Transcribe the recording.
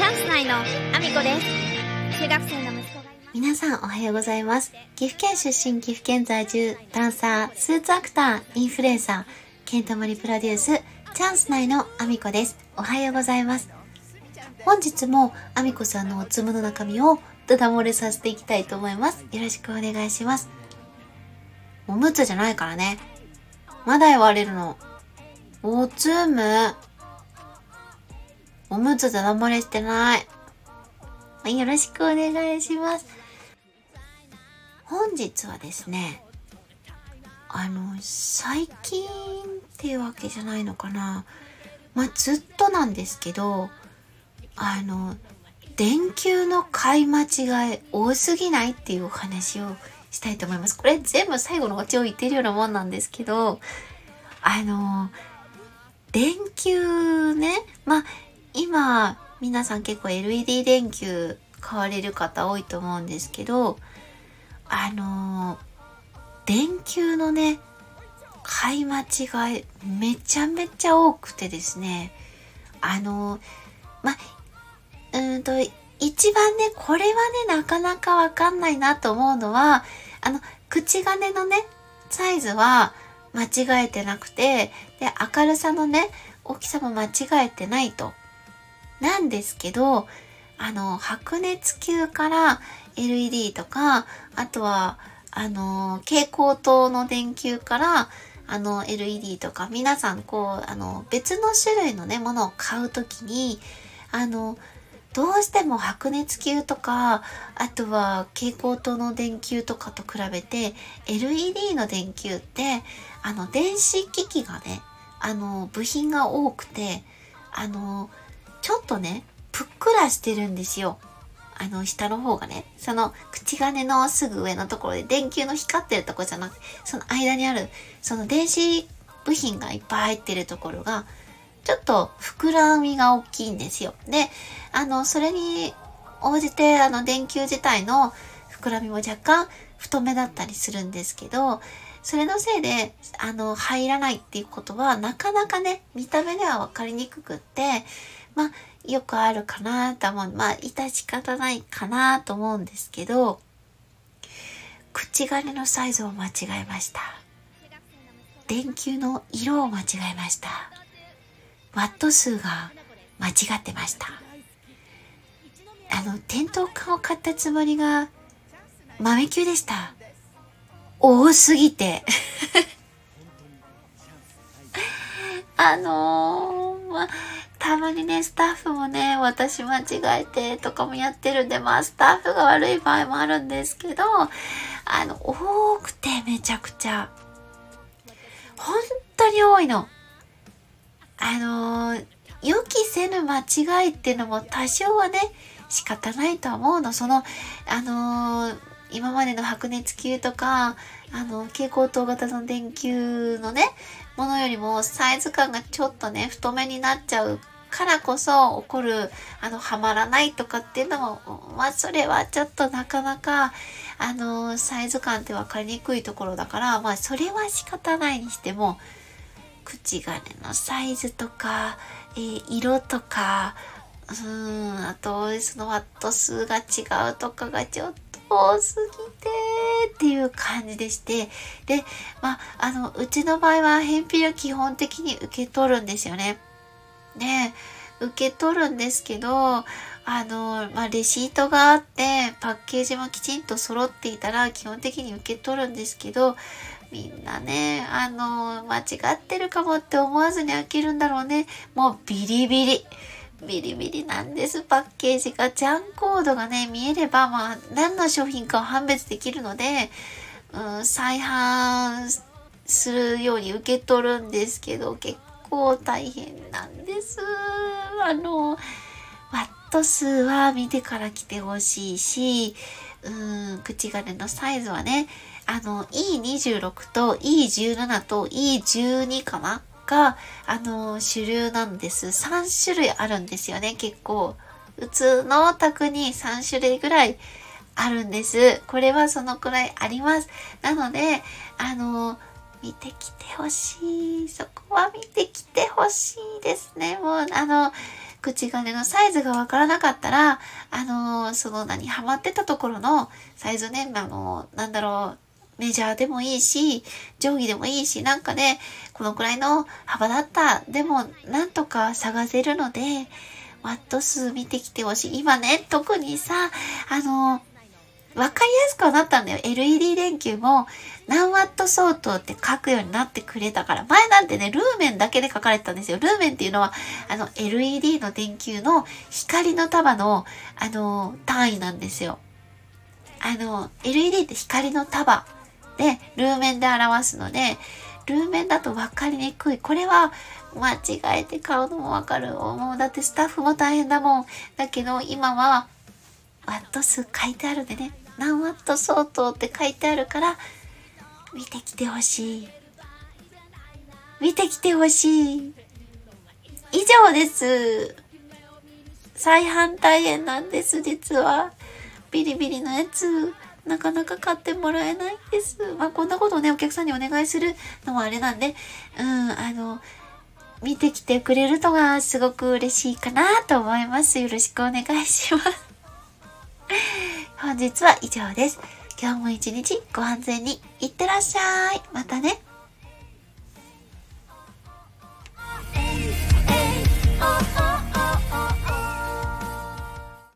チャンス内のアミコです中学生の息子が皆さんおはようございます。岐阜県出身、岐阜県在住、ダンサー、スーツアクター、インフルエンサー、ケントモリプロデュース、チャンス内のアミコです。おはようございます。本日もアミコさんのおつむの中身をダダ漏れさせていきたいと思います。よろしくお願いします。おむつじゃないからね。まだ言われるの。おつむ。おむつダダ漏れしてない。よろしくお願いします。本日はですね、あの、最近っていうわけじゃないのかな。まあ、ずっとなんですけど、あの、電球の買い間違い多すぎないっていうお話をしたいと思います。これ全部最後のオチを言ってるようなもんなんですけど、あの、電球ね、まあ、今、皆さん結構 LED 電球買われる方多いと思うんですけど、あの電球のね、買い間違いめちゃめちゃ多くてですね、あのま、うんと、一番ね、これはね、なかなかわかんないなと思うのは、あの、口金のね、サイズは間違えてなくて、で、明るさのね、大きさも間違えてないと。なんですけど、あの、白熱球から LED とか、あとは、あの、蛍光灯の電球から、あの、LED とか、皆さん、こう、あの、別の種類のね、ものを買うときに、あの、どうしても白熱球とか、あとは蛍光灯の電球とかと比べて、LED の電球って、あの、電子機器がね、あの、部品が多くて、あの、ちょっとね、ぷっくらしてるんですよ。あの、下の方がね。その、口金のすぐ上のところで、電球の光ってるとこじゃなくて、その間にある、その電子部品がいっぱい入ってるところが、ちょっと膨らみが大きいんですよ。で、あの、それに応じて、あの、電球自体の膨らみも若干太めだったりするんですけど、それのせいで、あの、入らないっていうことは、なかなかね、見た目では分かりにくくって、まあ、よくあるかなと思う。まあ、致し方ないかなと思うんですけど、口金のサイズを間違えました。電球の色を間違えました。ワット数が間違ってました。あの、店頭缶を買ったつもりが豆球でした。多すぎて。あのー、またまにね、スタッフもね、私間違えてとかもやってるんで、まあ、スタッフが悪い場合もあるんですけど、あの、多くてめちゃくちゃ。本当に多いの。あの、予期せぬ間違いっていうのも多少はね、仕方ないとは思うの。その、あの、今までの白熱球とか、あの、蛍光灯型の電球のね、ものよりもサイズ感がちょっとね、太めになっちゃうからこそ起こる、あの、はまらないとかっていうのも、まあ、それはちょっとなかなか、あの、サイズ感って分かりにくいところだから、まあ、それは仕方ないにしても、口金のサイズとか、えー、色とか、うん、あと、そのワット数が違うとかがちょっと多すぎてっていう感じでして、で、まあ、あの、うちの場合は返品は基本的に受け取るんですよね。で、受け取るんですけど、あの、まあ、レシートがあって、パッケージもきちんと揃っていたら基本的に受け取るんですけど、みんなね、あの、間違ってるかもって思わずに開けるんだろうね。もうビリビリ。ビリビリなんです、パッケージが。ジャンコードがね、見えれば、まあ、何の商品かを判別できるので、うん、再販するように受け取るんですけど、結構大変なんです。あの、ワット数は見てから来てほしいし、うん、口金のサイズはね、あの、E26 と E17 と E12 かなが、あの、主流なんです。3種類あるんですよね、結構。普通のお宅に3種類ぐらいあるんです。これはそのくらいあります。なので、あの、見てきてほしい。そこは見てきてほしいですね。もう、あの、口金のサイズがわからなかったら、あのー、その何、ハマってたところのサイズね、あのー、なんだろう、メジャーでもいいし、定規でもいいし、なんかね、このくらいの幅だった。でも、なんとか探せるので、ワット数見てきてほしい。今ね、特にさ、あの、わかりやすくはなったんだよ。LED 電球も何ワット相当って書くようになってくれたから。前なんてね、ルーメンだけで書かれてたんですよ。ルーメンっていうのは、あの、LED の電球の光の束の、あの、単位なんですよ。あの、LED って光の束で、ルーメンで表すので、ルーメンだと分かりにくい。これは間違えて買うのもわかる。もうだってスタッフも大変だもん。だけど今はワット数書いてあるんでね。何ワット相当って書いてあるから見てきてほしい。見てきてほしい。以上です。再販大変なんです、実は。ビリビリのやつ。なかなか買ってもらえないんです。まあ、こんなことをね、お客さんにお願いするのもあれなんで、うん、あの、見てきてくれるのがすごく嬉しいかなと思います。よろしくお願いします。本日は以上です。今日も一日ご安全にいってらっしゃい。またね。